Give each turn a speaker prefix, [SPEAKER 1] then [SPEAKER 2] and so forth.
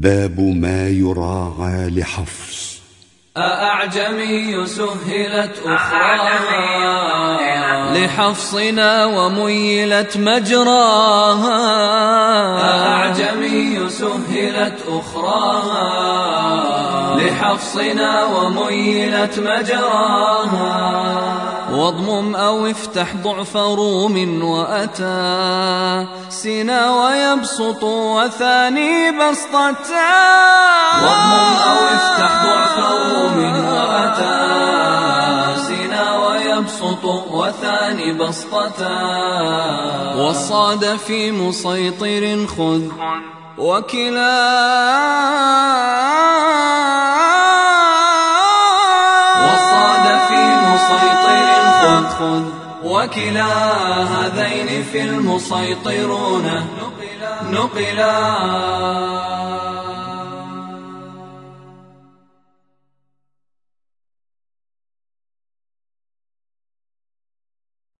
[SPEAKER 1] باب ما يراعى لحفص.
[SPEAKER 2] أأعجمي سهلت أخراها. لحفصنا وميلت مجراها. أأعجمي سهلت أخراها. لحفصنا وميلت مجراها. واضمم أو افتح ضعف روم وأتى سنا ويبسط وثاني بسطتا واضمم أو افتح ضعف روم وأتى سنا ويبسط وثاني بسطتا والصاد في مسيطر خذ وكلا خذ وكلا هذين في المسيطرون. نقلا.